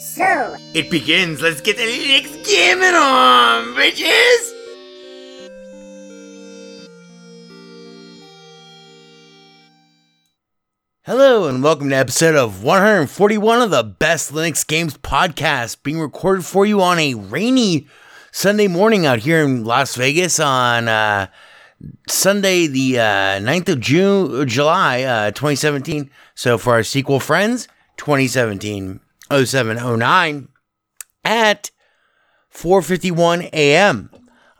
So, it begins. Let's get the Linux gaming on, bitches! Hello, and welcome to episode of 141 of the Best Linux Games Podcast, being recorded for you on a rainy Sunday morning out here in Las Vegas on uh, Sunday, the uh, 9th of June, July, uh, 2017. So for our sequel friends, 2017 0709 at 4:51 a.m.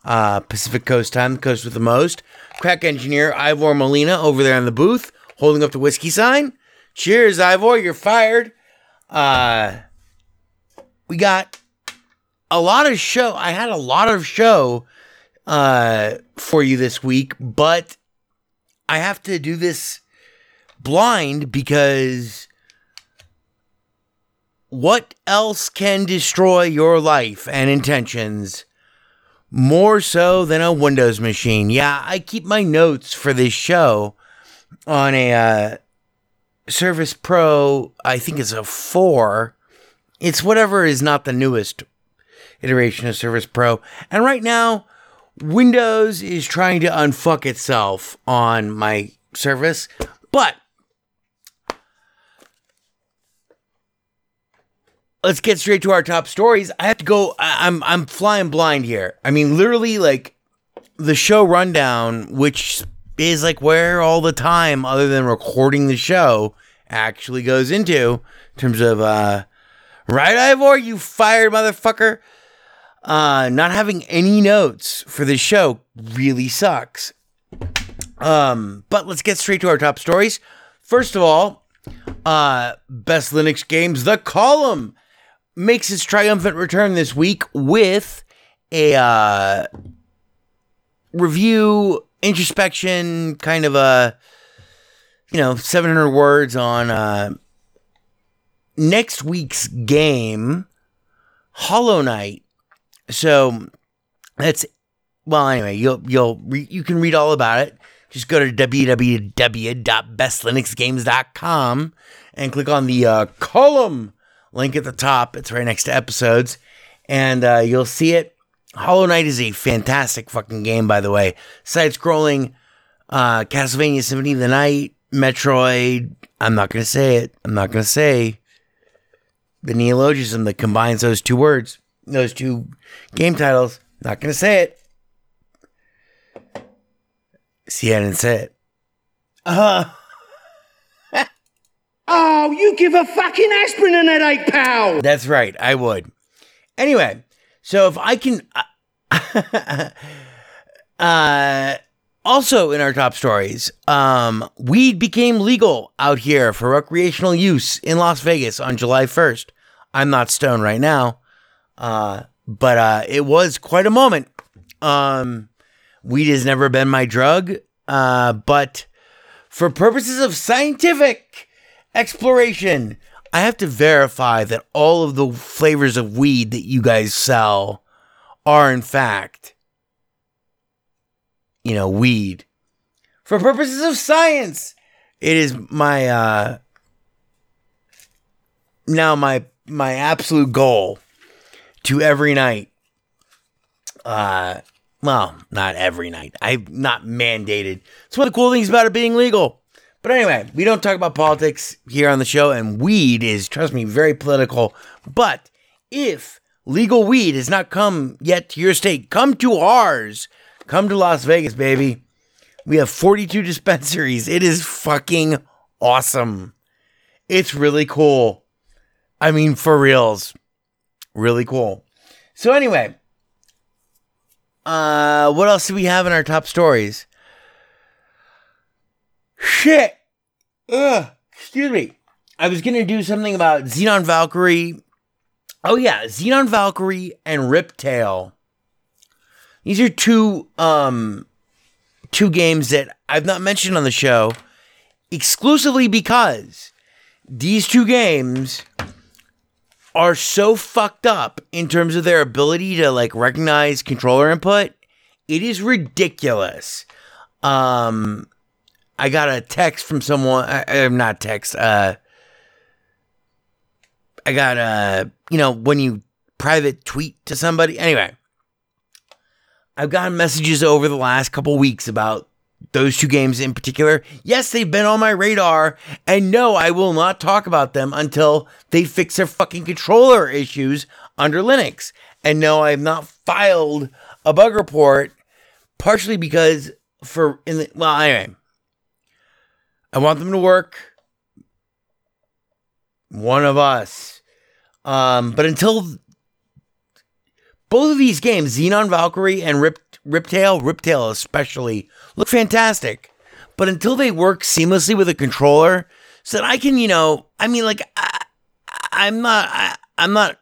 Uh, Pacific Coast time, the coast with the most. Crack engineer Ivor Molina over there in the booth, holding up the whiskey sign. Cheers, Ivor, you're fired. Uh, we got a lot of show. I had a lot of show uh, for you this week, but I have to do this blind because what else can destroy your life and intentions more so than a Windows machine? Yeah, I keep my notes for this show on a uh, Surface Pro, I think it's a 4. It's whatever is not the newest iteration of Surface Pro. And right now, Windows is trying to unfuck itself on my service, but let's get straight to our top stories. I have to go. I, I'm I'm flying blind here. I mean, literally, like the show rundown, which is like where all the time other than recording the show actually goes into in terms of uh right Ivor, you fired motherfucker. Uh not having any notes for the show really sucks. Um, but let's get straight to our top stories. First of all, uh best Linux games, the column makes its triumphant return this week with a uh review introspection kind of a you know 700 words on uh next week's game hollow knight. So that's well anyway you'll you'll re- you can read all about it. Just go to www.bestlinuxgames.com and click on the uh, column link at the top it's right next to episodes and uh, you'll see it Hollow Knight is a fantastic fucking game, by the way. Side scrolling, uh, Castlevania Symphony of the Night, Metroid. I'm not going to say it. I'm not going to say the neologism that combines those two words, those two game titles. Not going to say it. See, I didn't say it. Uh, Oh, you give a fucking aspirin an headache, pal! That's right, I would. Anyway, so if I can. uh, also, in our top stories, um, weed became legal out here for recreational use in Las Vegas on July 1st. I'm not stoned right now, uh, but uh, it was quite a moment. Um, weed has never been my drug, uh, but for purposes of scientific exploration, I have to verify that all of the flavors of weed that you guys sell are, in fact, you know, weed. For purposes of science, it is my, uh, now my, my absolute goal to every night, uh, well, not every night. I'm not mandated. It's one of the cool things about it being legal. But anyway, we don't talk about politics here on the show, and weed is, trust me, very political. But if legal weed has not come yet to your state, come to ours. Come to Las Vegas, baby. We have 42 dispensaries. It is fucking awesome. It's really cool. I mean, for reals. Really cool. So, anyway, uh, what else do we have in our top stories? Shit. Ugh. Excuse me. I was gonna do something about Xenon Valkyrie. Oh yeah, Xenon Valkyrie and Riptale. These are two um two games that I've not mentioned on the show exclusively because these two games are so fucked up in terms of their ability to like recognize controller input. It is ridiculous. Um I got a text from someone. I, I'm not text. Uh, I got a you know when you private tweet to somebody. Anyway, I've gotten messages over the last couple weeks about those two games in particular. Yes, they've been on my radar, and no, I will not talk about them until they fix their fucking controller issues under Linux. And no, I have not filed a bug report, partially because for in the well, anyway. I want them to work. One of us. Um, but until both of these games, Xenon Valkyrie and Rip Riptale, Riptale especially, look fantastic. But until they work seamlessly with a controller, so that I can, you know, I mean, like, I, I'm not, I, I'm not.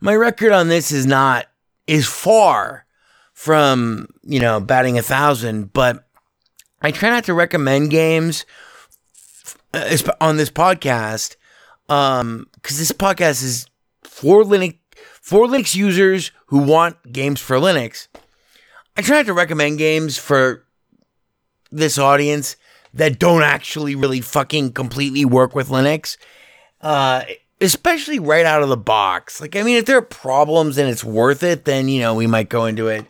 My record on this is not is far from you know batting a thousand, but I try not to recommend games uh, on this podcast um because this podcast is for linux for linux users who want games for linux. I try to recommend games for this audience that don't actually really fucking completely work with linux uh especially right out of the box. Like i mean if there are problems and it's worth it then you know we might go into it.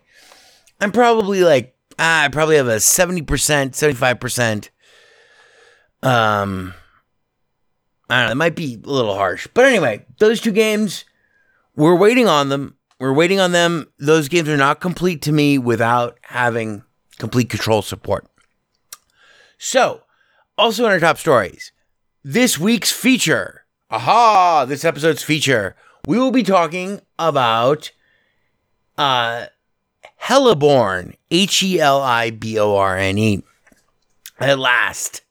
I'm probably like ah, i probably have a 70% 75% um, I don't know. It might be a little harsh, but anyway, those two games, we're waiting on them. We're waiting on them. Those games are not complete to me without having complete control support. So, also in our top stories, this week's feature. Aha! This episode's feature. We will be talking about uh Heliborne, H E L I B O R N E. At last,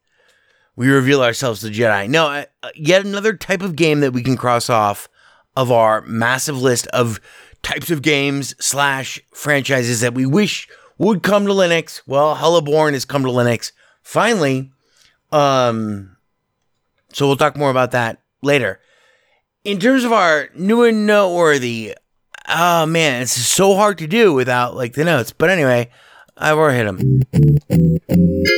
we reveal ourselves to Jedi. No, uh, yet another type of game that we can cross off of our massive list of types of games slash franchises that we wish would come to Linux. Well, Heliborne has come to Linux finally. Um, so we'll talk more about that later. In terms of our new and noteworthy, oh man, it's so hard to do without like the notes. But anyway, I've hit him.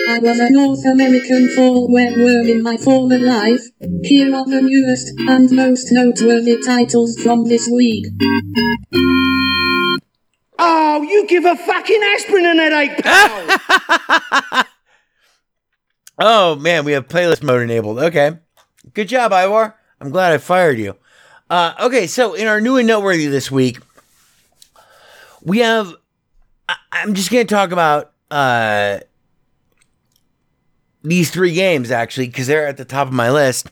I was a North American fall webworm in my former life. Here are the newest and most noteworthy titles from this week. Oh, you give a fucking aspirin an headache, pal. Oh man, we have playlist mode enabled. Okay. Good job, Ivor. I'm glad I fired you. Uh, okay, so in our new and noteworthy this week, we have. I, I'm just going to talk about uh, these three games actually because they're at the top of my list.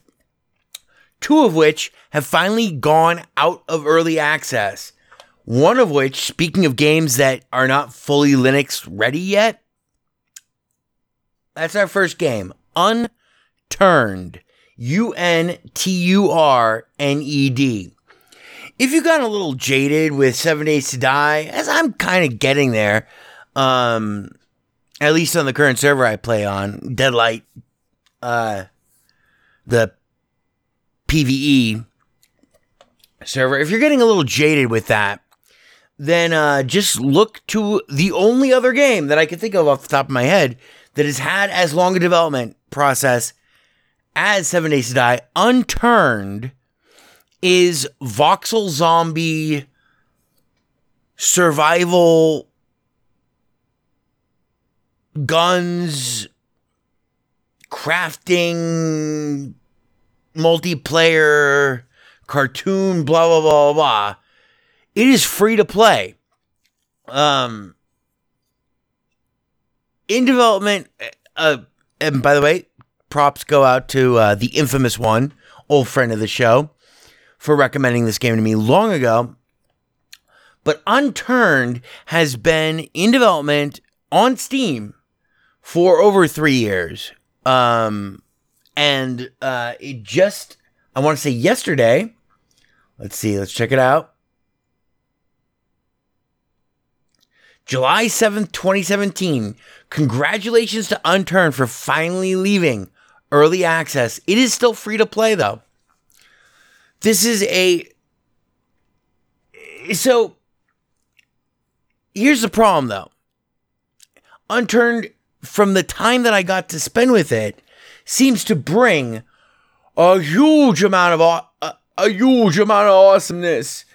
Two of which have finally gone out of early access. One of which, speaking of games that are not fully Linux ready yet, that's our first game. Unturned. U N T U R N E D. If you got a little jaded with Seven Days to Die, as I'm kind of getting there, um, at least on the current server I play on, Deadlight, uh, the PVE server, if you're getting a little jaded with that, then uh, just look to the only other game that I can think of off the top of my head that has had as long a development process as Seven Days to Die, unturned, is voxel zombie survival guns crafting multiplayer cartoon blah blah blah blah it is free to play. Um in development uh and by the way props go out to uh, the infamous one old friend of the show for recommending this game to me long ago but unturned has been in development on steam for over three years um and uh it just i want to say yesterday let's see let's check it out July 7th, 2017. Congratulations to Unturned for finally leaving early access. It is still free to play though. This is a. So, here's the problem though. Unturned, from the time that I got to spend with it, seems to bring a huge amount of a, a huge amount of awesomeness.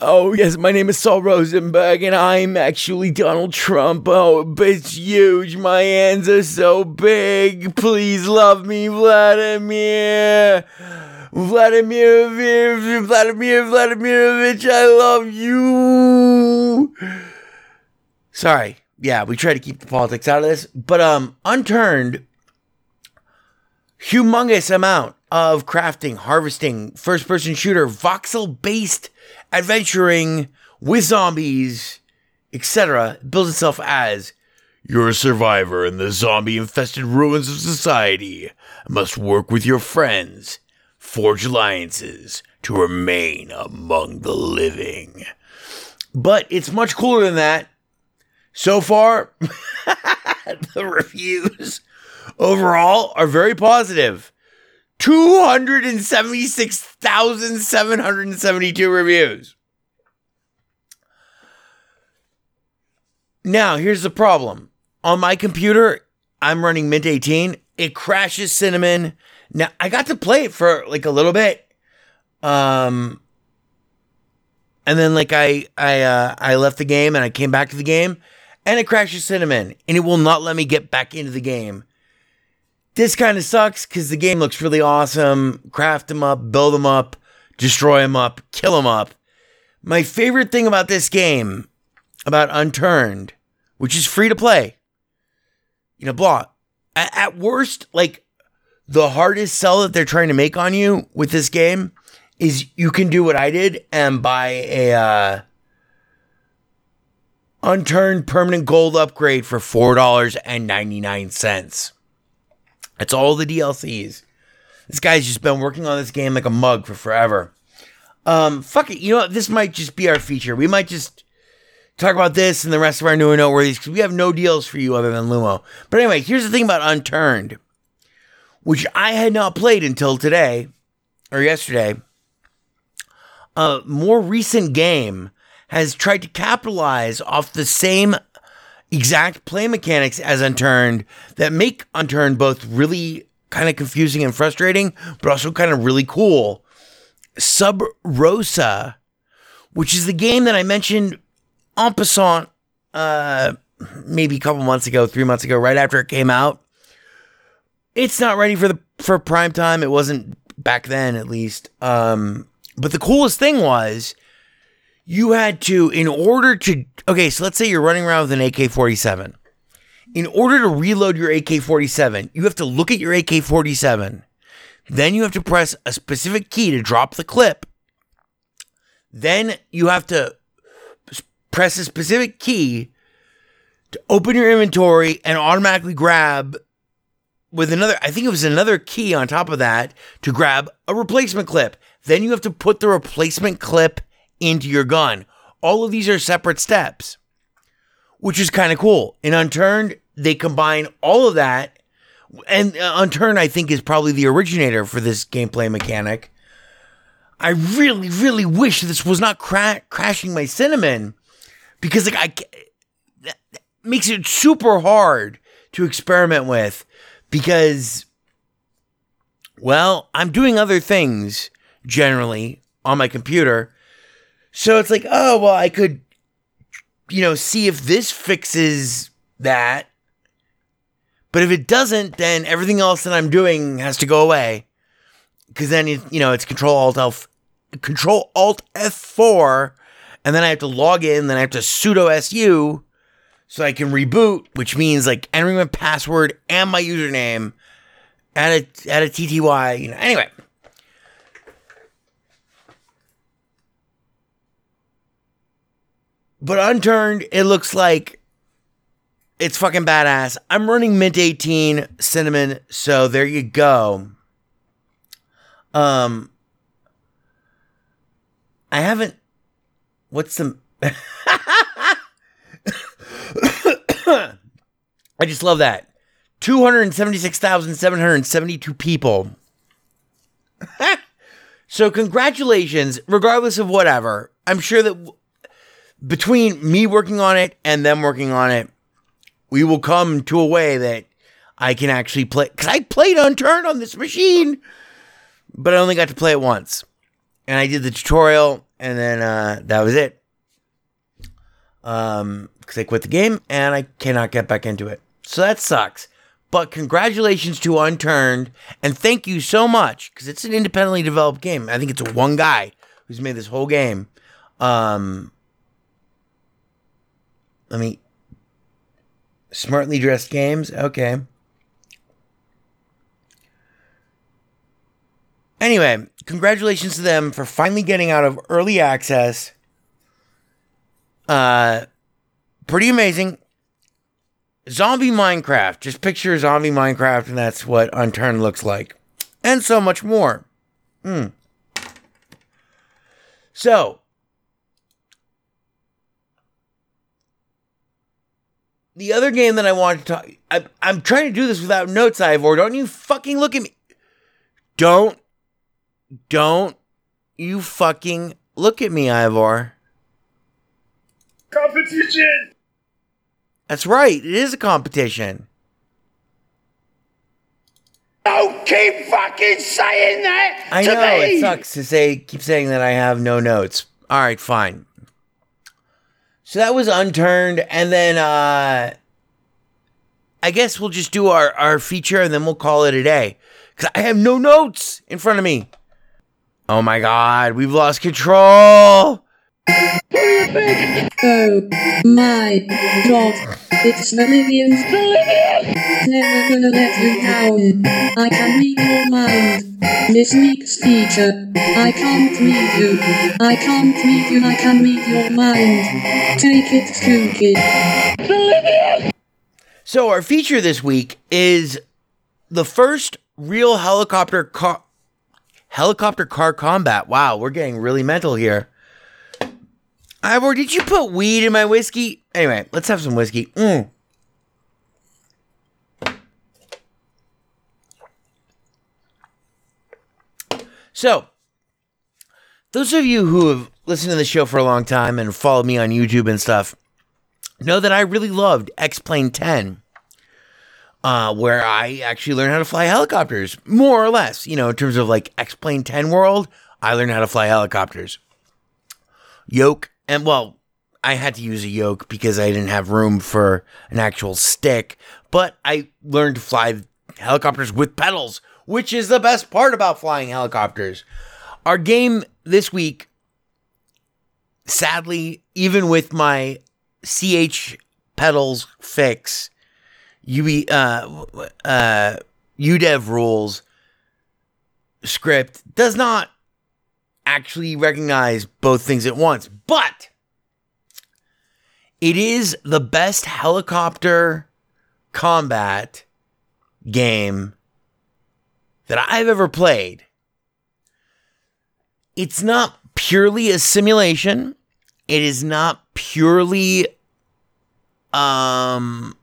Oh, yes, my name is Saul Rosenberg, and I'm actually Donald Trump. Oh, it's huge. My hands are so big. Please love me, Vladimir. Vladimir, Vladimir Vladimirovich, I love you. Sorry. Yeah, we try to keep the politics out of this, but um, unturned, humongous amount of crafting, harvesting, first person shooter, voxel based adventuring with zombies, etc., builds itself as you're a survivor in the zombie infested ruins of society, must work with your friends, forge alliances to remain among the living. But it's much cooler than that. So far, the reviews overall are very positive. 276,772 reviews. Now, here's the problem. On my computer, I'm running Mint 18. It crashes Cinnamon. Now, I got to play it for like a little bit. Um and then like I I uh I left the game and I came back to the game and it crashes Cinnamon and it will not let me get back into the game. This kind of sucks because the game looks really awesome. Craft them up, build them up, destroy them up, kill them up. My favorite thing about this game, about Unturned, which is free to play, you know, blah. At, worst, like the hardest sell that they're trying to make on you with this game is you can do what I did and buy a uh, unturned permanent gold upgrade for four dollars and ninety nine cents. That's all the DLCs. This guy's just been working on this game like a mug for forever. Um, fuck it. You know what? This might just be our feature. We might just talk about this and the rest of our new and noteworthies because we have no deals for you other than Lumo. But anyway, here's the thing about Unturned, which I had not played until today or yesterday. A more recent game has tried to capitalize off the same exact play mechanics as Unturned that make Unturned both really kind of confusing and frustrating, but also kind of really cool. Sub Rosa, which is the game that I mentioned en passant uh, maybe a couple months ago, three months ago, right after it came out. It's not ready for the for prime time. It wasn't back then, at least. Um, but the coolest thing was you had to, in order to, okay, so let's say you're running around with an AK 47. In order to reload your AK 47, you have to look at your AK 47. Then you have to press a specific key to drop the clip. Then you have to press a specific key to open your inventory and automatically grab with another, I think it was another key on top of that to grab a replacement clip. Then you have to put the replacement clip into your gun. All of these are separate steps, which is kind of cool. In Unturned, they combine all of that. And uh, Unturned, I think, is probably the originator for this gameplay mechanic. I really, really wish this was not cra- crashing my cinnamon because like I makes it super hard to experiment with because well, I'm doing other things generally on my computer. So it's like, oh, well, I could you know, see if this fixes that. But if it doesn't, then everything else that I'm doing has to go away. Cause then you know, it's control alt F control alt F4 and then I have to log in, then I have to sudo su so I can reboot, which means like entering my password and my username at a at a TTY. You know. Anyway. But unturned, it looks like it's fucking badass. I'm running Mint 18 cinnamon, so there you go. Um I haven't what's the I just love that. 276,772 people. so congratulations, regardless of whatever. I'm sure that between me working on it and them working on it, we will come to a way that I can actually play. Because I played Unturned on this machine, but I only got to play it once. And I did the tutorial, and then uh, that was it. Um, because I quit the game and I cannot get back into it. So that sucks. But congratulations to Unturned, and thank you so much because it's an independently developed game. I think it's one guy who's made this whole game. Um, let me smartly dressed games. Okay. Anyway, congratulations to them for finally getting out of early access. Uh, pretty amazing. Zombie Minecraft. Just picture zombie Minecraft, and that's what Unturned looks like. And so much more. Hmm. So, the other game that I want to talk. I, I'm trying to do this without notes, Ivor. Don't you fucking look at me. Don't. Don't you fucking look at me, Ivor. Competition! That's right. It is a competition. Don't keep fucking saying that I know me. it sucks to say keep saying that I have no notes. All right, fine. So that was unturned, and then uh I guess we'll just do our our feature, and then we'll call it a day because I have no notes in front of me. Oh my god, we've lost control. Oh my god, it's Meridian's Never gonna let you down. I can read your mind. This week's feature. I can't read you. I can't read you. I can read your mind. Take it, Kookie. So our feature this week is the first real helicopter car helicopter car combat. Wow, we're getting really mental here. Ivor, did you put weed in my whiskey? Anyway, let's have some whiskey. Mm. So, those of you who have listened to the show for a long time and followed me on YouTube and stuff know that I really loved X Plane 10, uh, where I actually learned how to fly helicopters, more or less. You know, in terms of like X Plane 10 world, I learned how to fly helicopters. Yoke, and well, I had to use a yoke because I didn't have room for an actual stick. But I learned to fly helicopters with pedals, which is the best part about flying helicopters. Our game this week, sadly, even with my CH pedals fix, UE, uh, uh, UDEV rules script does not actually recognize both things at once, but it is the best helicopter combat game that I've ever played. It's not purely a simulation. It is not purely um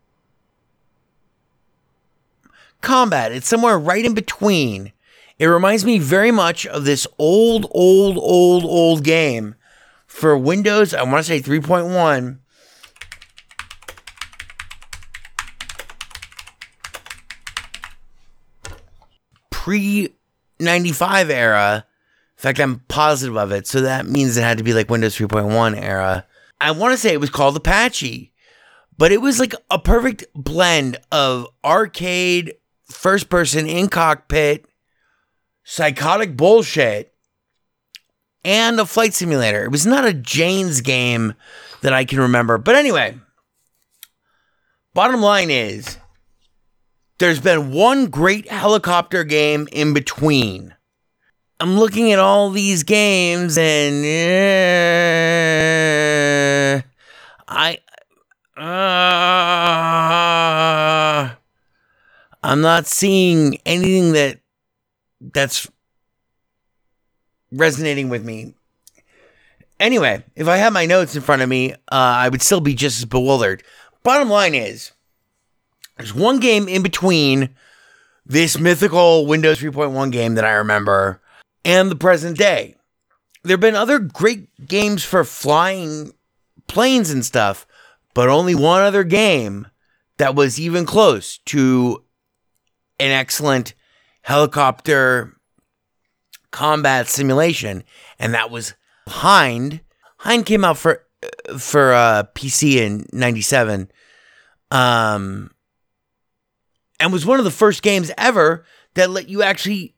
combat. It's somewhere right in between. It reminds me very much of this old, old, old, old game for Windows. I want to say 3.1. Pre 95 era. In fact, I'm positive of it. So that means it had to be like Windows 3.1 era. I want to say it was called Apache, but it was like a perfect blend of arcade, first person in cockpit, psychotic bullshit, and a flight simulator. It was not a Jane's game that I can remember. But anyway, bottom line is there's been one great helicopter game in between. I'm looking at all these games and uh, I uh, I'm not seeing anything that that's resonating with me. Anyway, if I had my notes in front of me, uh, I would still be just as bewildered. Bottom line is, there's one game in between this mythical Windows 3.1 game that I remember and the present day. There have been other great games for flying planes and stuff, but only one other game that was even close to an excellent helicopter combat simulation, and that was Hind. Hind came out for for uh, PC in '97, um, and was one of the first games ever that let you actually,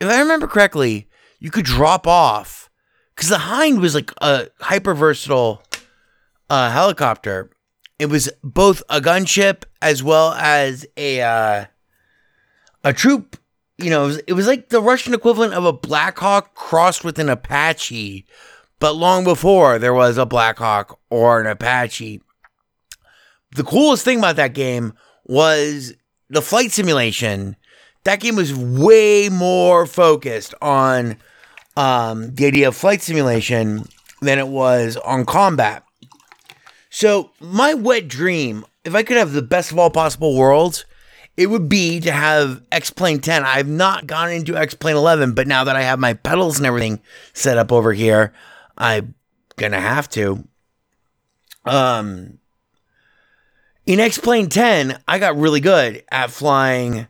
if I remember correctly, you could drop off because the Hind was like a hyper versatile uh, helicopter. It was both a gunship as well as a uh, a troop. You know, it was, it was like the Russian equivalent of a Black Hawk crossed with an Apache, but long before there was a Black Hawk or an Apache. The coolest thing about that game was the flight simulation. That game was way more focused on um, the idea of flight simulation than it was on combat. So, my wet dream, if I could have the best of all possible worlds, it would be to have X Plane 10. I've not gone into X Plane 11, but now that I have my pedals and everything set up over here, I'm gonna have to. Um, in X Plane 10, I got really good at flying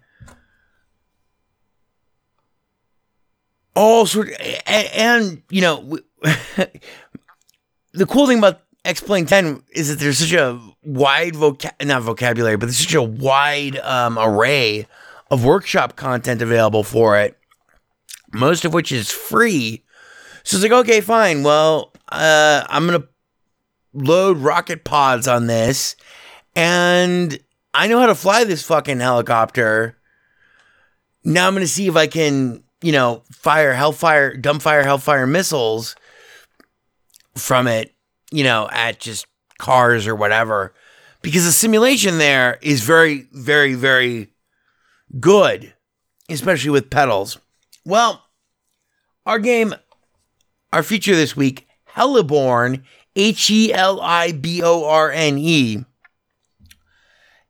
all sort and, and you know, the cool thing about X Plane 10 is that there's such a wide vocab not vocabulary, but there's such a wide um, array of workshop content available for it, most of which is free. So it's like, okay, fine. Well, uh, I'm gonna load rocket pods on this, and I know how to fly this fucking helicopter. Now I'm gonna see if I can, you know, fire hellfire, dumbfire hellfire missiles from it you know, at just cars or whatever. Because the simulation there is very, very, very good, especially with pedals. Well, our game, our feature this week, Heliborne, H E L I B O R N E,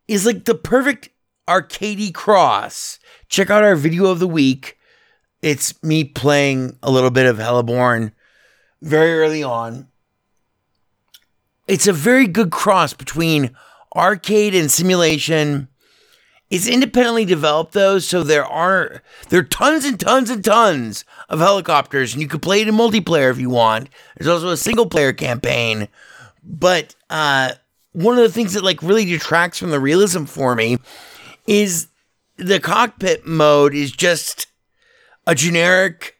is like the perfect arcadey cross. Check out our video of the week. It's me playing a little bit of Heliborne very early on it's a very good cross between arcade and simulation. It's independently developed though, so there are there are tons and tons and tons of helicopters, and you can play it in multiplayer if you want. There's also a single player campaign, but uh, one of the things that like really detracts from the realism for me is the cockpit mode is just a generic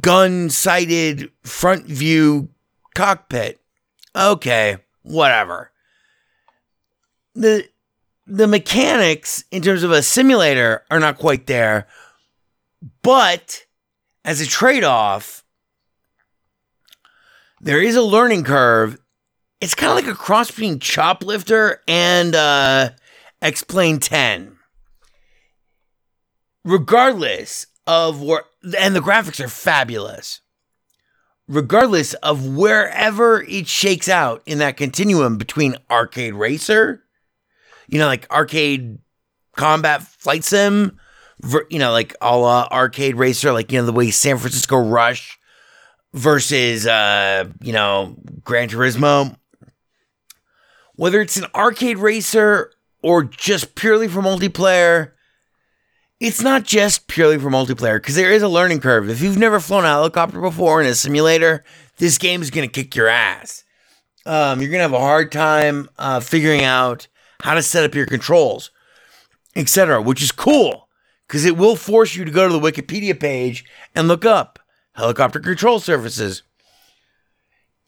gun sighted front view cockpit. Okay, whatever. The the mechanics in terms of a simulator are not quite there, but as a trade-off, there is a learning curve. It's kind of like a cross between Choplifter and uh, X-Plane 10. Regardless of where, and the graphics are fabulous. Regardless of wherever it shakes out in that continuum between arcade racer you know, like arcade combat flight sim, you know, like a la arcade racer, like, you know, the way San Francisco Rush versus, uh, you know, Gran Turismo. Whether it's an arcade racer or just purely for multiplayer, it's not just purely for multiplayer because there is a learning curve. If you've never flown a helicopter before in a simulator, this game is going to kick your ass. Um, you're going to have a hard time uh, figuring out how to set up your controls, etc., which is cool because it will force you to go to the Wikipedia page and look up helicopter control surfaces.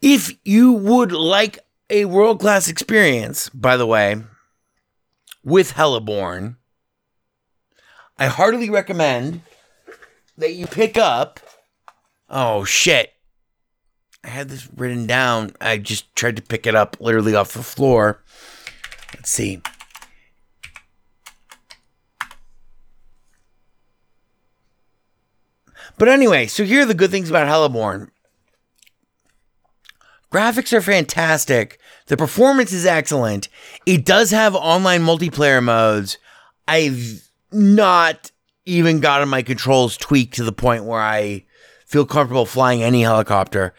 If you would like a world class experience, by the way, with Heliborne. I heartily recommend that you pick up. Oh, shit. I had this written down. I just tried to pick it up literally off the floor. Let's see. But anyway, so here are the good things about Heliborn. Graphics are fantastic. The performance is excellent. It does have online multiplayer modes. I've not even gotten my controls tweaked to the point where I feel comfortable flying any helicopter.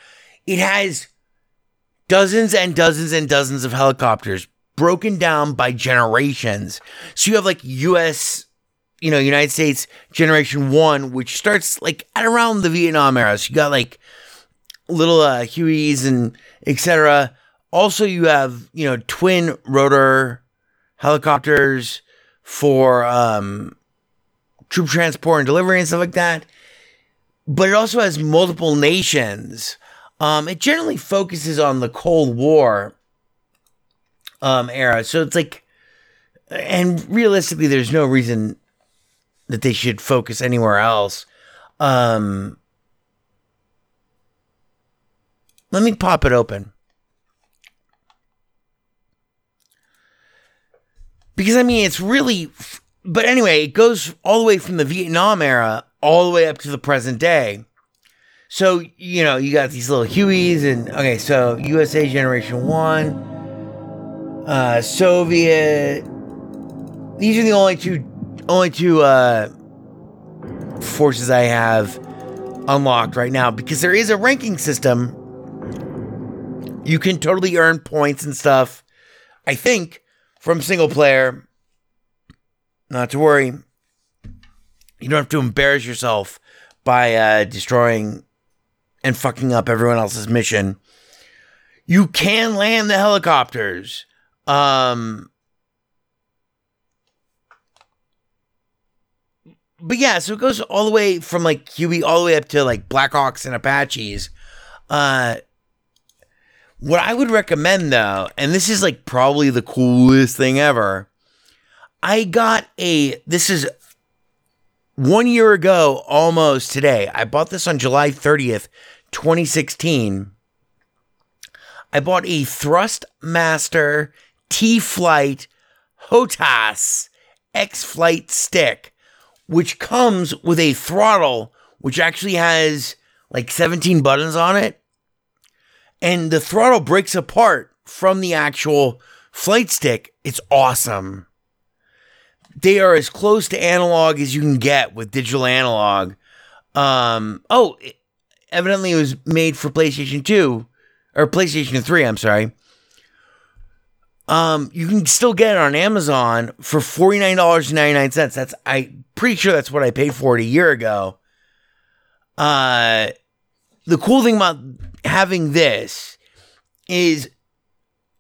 It has dozens and dozens and dozens of helicopters broken down by generations. So you have like US, you know, United States generation one, which starts like at around the Vietnam era. So you got like little uh, Hueys and etc. Also, you have you know twin rotor helicopters for um, troop transport and delivery and stuff like that. But it also has multiple nations. Um, it generally focuses on the Cold War um, era. So it's like, and realistically, there's no reason that they should focus anywhere else. Um, let me pop it open. Because I mean, it's really, but anyway, it goes all the way from the Vietnam era all the way up to the present day. So, you know, you got these little Hueys and, okay, so USA Generation 1, uh, Soviet. These are the only two, only two uh, forces I have unlocked right now because there is a ranking system. You can totally earn points and stuff. I think from single player. Not to worry. You don't have to embarrass yourself by uh, destroying and fucking up everyone else's mission. You can land the helicopters. Um, but yeah, so it goes all the way from like Huey all the way up to like Blackhawks and Apaches. Uh, what I would recommend though, and this is like probably the coolest thing ever. I got a, this is one year ago almost today. I bought this on July 30th, 2016. I bought a Thrustmaster T Flight HOTAS X Flight stick, which comes with a throttle, which actually has like 17 buttons on it. And the throttle breaks apart from the actual flight stick. It's awesome. They are as close to analog as you can get with digital analog. Um, oh, evidently it was made for PlayStation 2 or PlayStation 3, I'm sorry. Um, you can still get it on Amazon for forty nine dollars and ninety nine cents. That's I pretty sure that's what I paid for it a year ago. Uh, the cool thing about having this is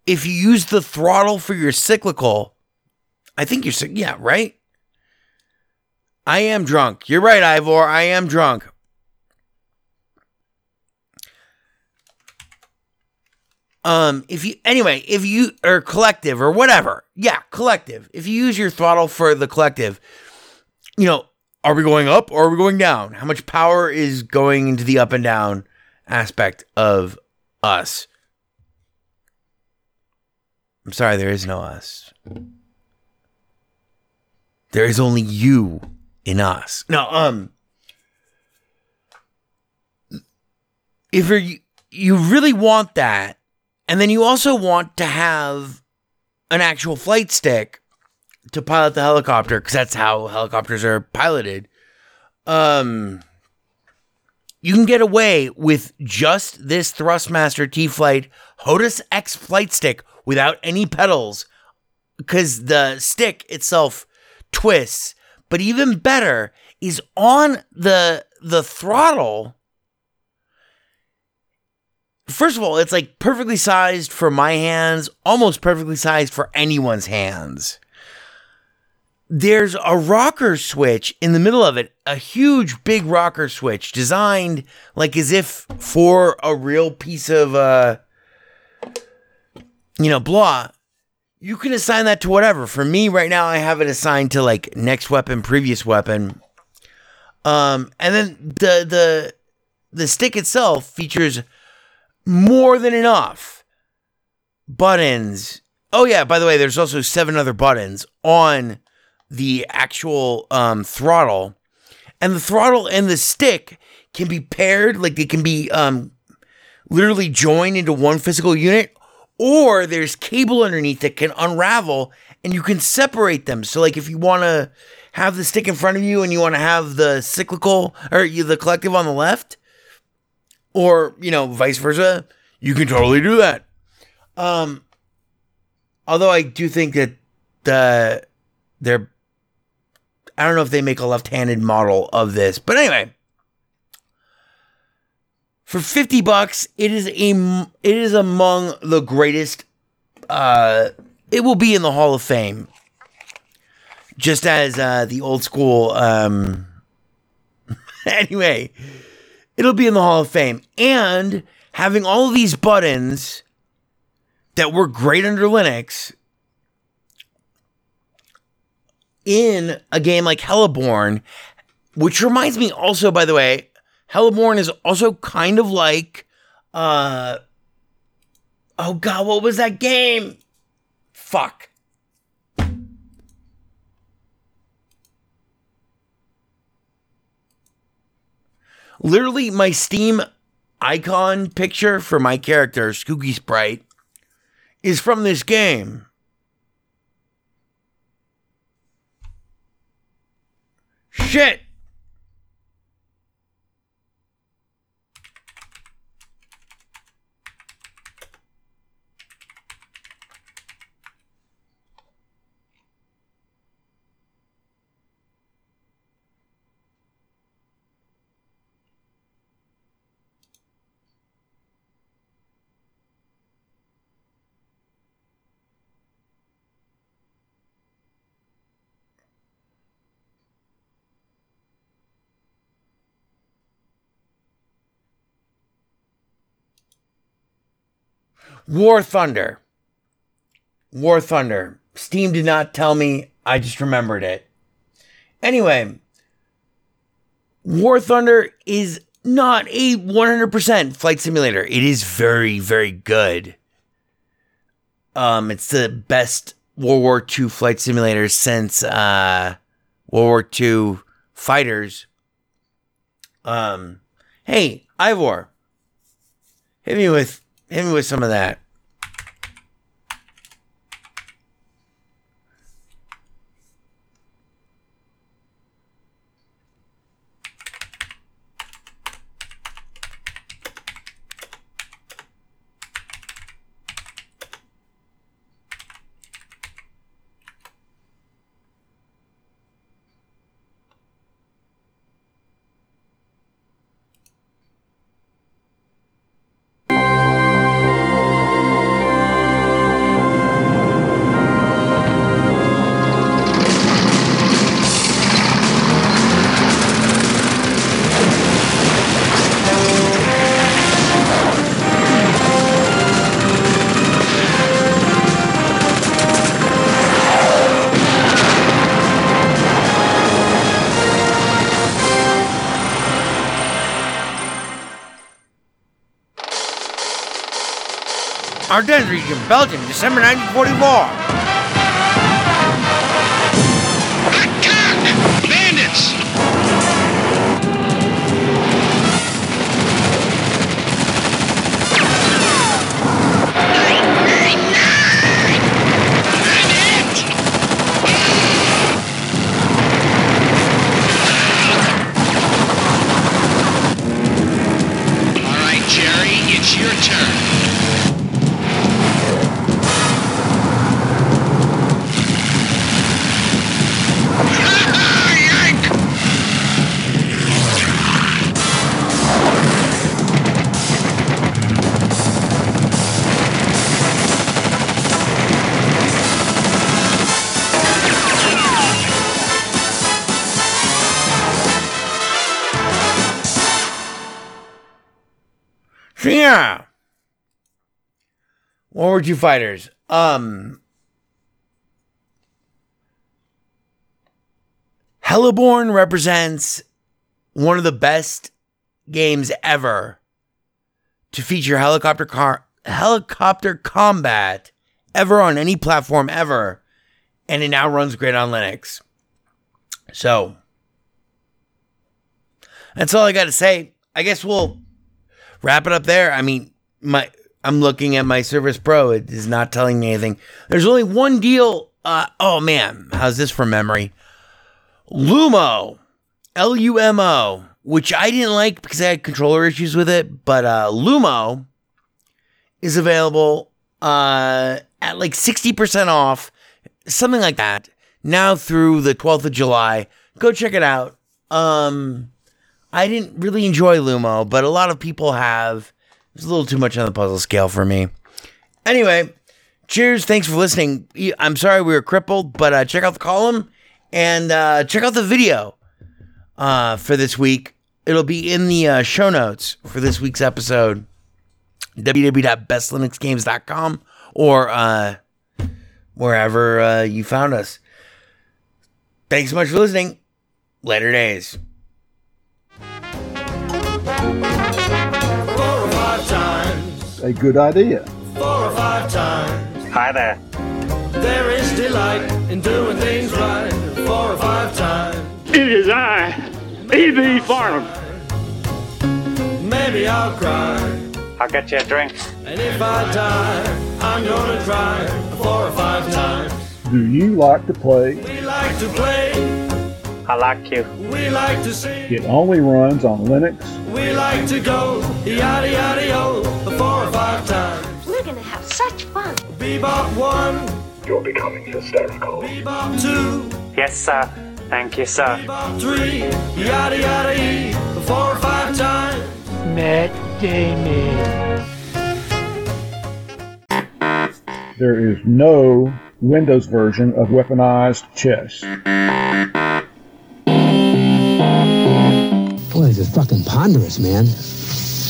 if you use the throttle for your cyclical, I think you're yeah right. I am drunk. You're right, Ivor. I am drunk. Um, if you anyway, if you or collective or whatever, yeah, collective. If you use your throttle for the collective, you know, are we going up or are we going down? How much power is going into the up and down aspect of us? I'm sorry, there is no us. There is only you in us. No, um, if you you really want that, and then you also want to have an actual flight stick to pilot the helicopter because that's how helicopters are piloted. Um, you can get away with just this Thrustmaster T Flight HOTAS X flight stick without any pedals because the stick itself twists. But even better is on the the throttle. First of all, it's like perfectly sized for my hands, almost perfectly sized for anyone's hands there's a rocker switch in the middle of it, a huge big rocker switch designed like as if for a real piece of uh you know, blah. You can assign that to whatever. For me right now I have it assigned to like next weapon, previous weapon. Um and then the the the stick itself features more than enough buttons. Oh yeah, by the way, there's also seven other buttons on the actual um, throttle, and the throttle and the stick can be paired, like they can be um, literally joined into one physical unit, or there's cable underneath that can unravel and you can separate them. So, like if you want to have the stick in front of you and you want to have the cyclical or you, the collective on the left, or you know vice versa, you can totally do that. Um, although I do think that the they're I don't know if they make a left-handed model of this, but anyway, for 50 bucks, it is a it is among the greatest uh it will be in the Hall of Fame. Just as uh the old school um anyway, it'll be in the Hall of Fame and having all these buttons that were great under Linux in a game like Heliborne, which reminds me also, by the way, Heliborne is also kind of like, uh, oh god, what was that game? Fuck. Literally, my Steam icon picture for my character, Skooky Sprite, is from this game. Shit! War Thunder. War Thunder. Steam did not tell me. I just remembered it. Anyway, War Thunder is not a 100% flight simulator. It is very, very good. Um, it's the best World War II flight simulator since uh, World War II fighters. Um, hey, Ivor, hit me with hit me with some of that. Ardennes region, Belgium, December 1944. World War II fighters. Um Heliborne represents one of the best games ever to feature helicopter car helicopter combat ever on any platform ever. And it now runs great on Linux. So that's all I gotta say. I guess we'll wrap it up there. I mean, my I'm looking at my Surface Pro. It is not telling me anything. There's only one deal. Uh, oh man, how's this from memory? Lumo, L U M O, which I didn't like because I had controller issues with it. But uh, Lumo is available uh, at like 60% off, something like that, now through the 12th of July. Go check it out. Um, I didn't really enjoy Lumo, but a lot of people have. It's a little too much on the puzzle scale for me. Anyway, cheers. Thanks for listening. I'm sorry we were crippled, but uh, check out the column and uh, check out the video uh, for this week. It'll be in the uh, show notes for this week's episode. www.bestlinuxgames.com or uh, wherever uh, you found us. Thanks so much for listening. Later days. A good idea. four or five times. Hi there. There is delight in doing things right. Four or five times. It is I, E.B. Farnham. Maybe I'll cry. I'll get you a drink. And if I die, I'm gonna try four or five times. Do you like to play? We like to play, I like you. we like to sing, It only runs on Linux. we like to go yada yada yo four or five times. We're gonna have such fun. Bebop one, You're becoming hysterical. bebop two, Yes, sir. Thank you, sir. bebop three, yada yada e four or five times. Met gaming. There is no Windows version of weaponized chess. Boy, this is fucking ponderous, man.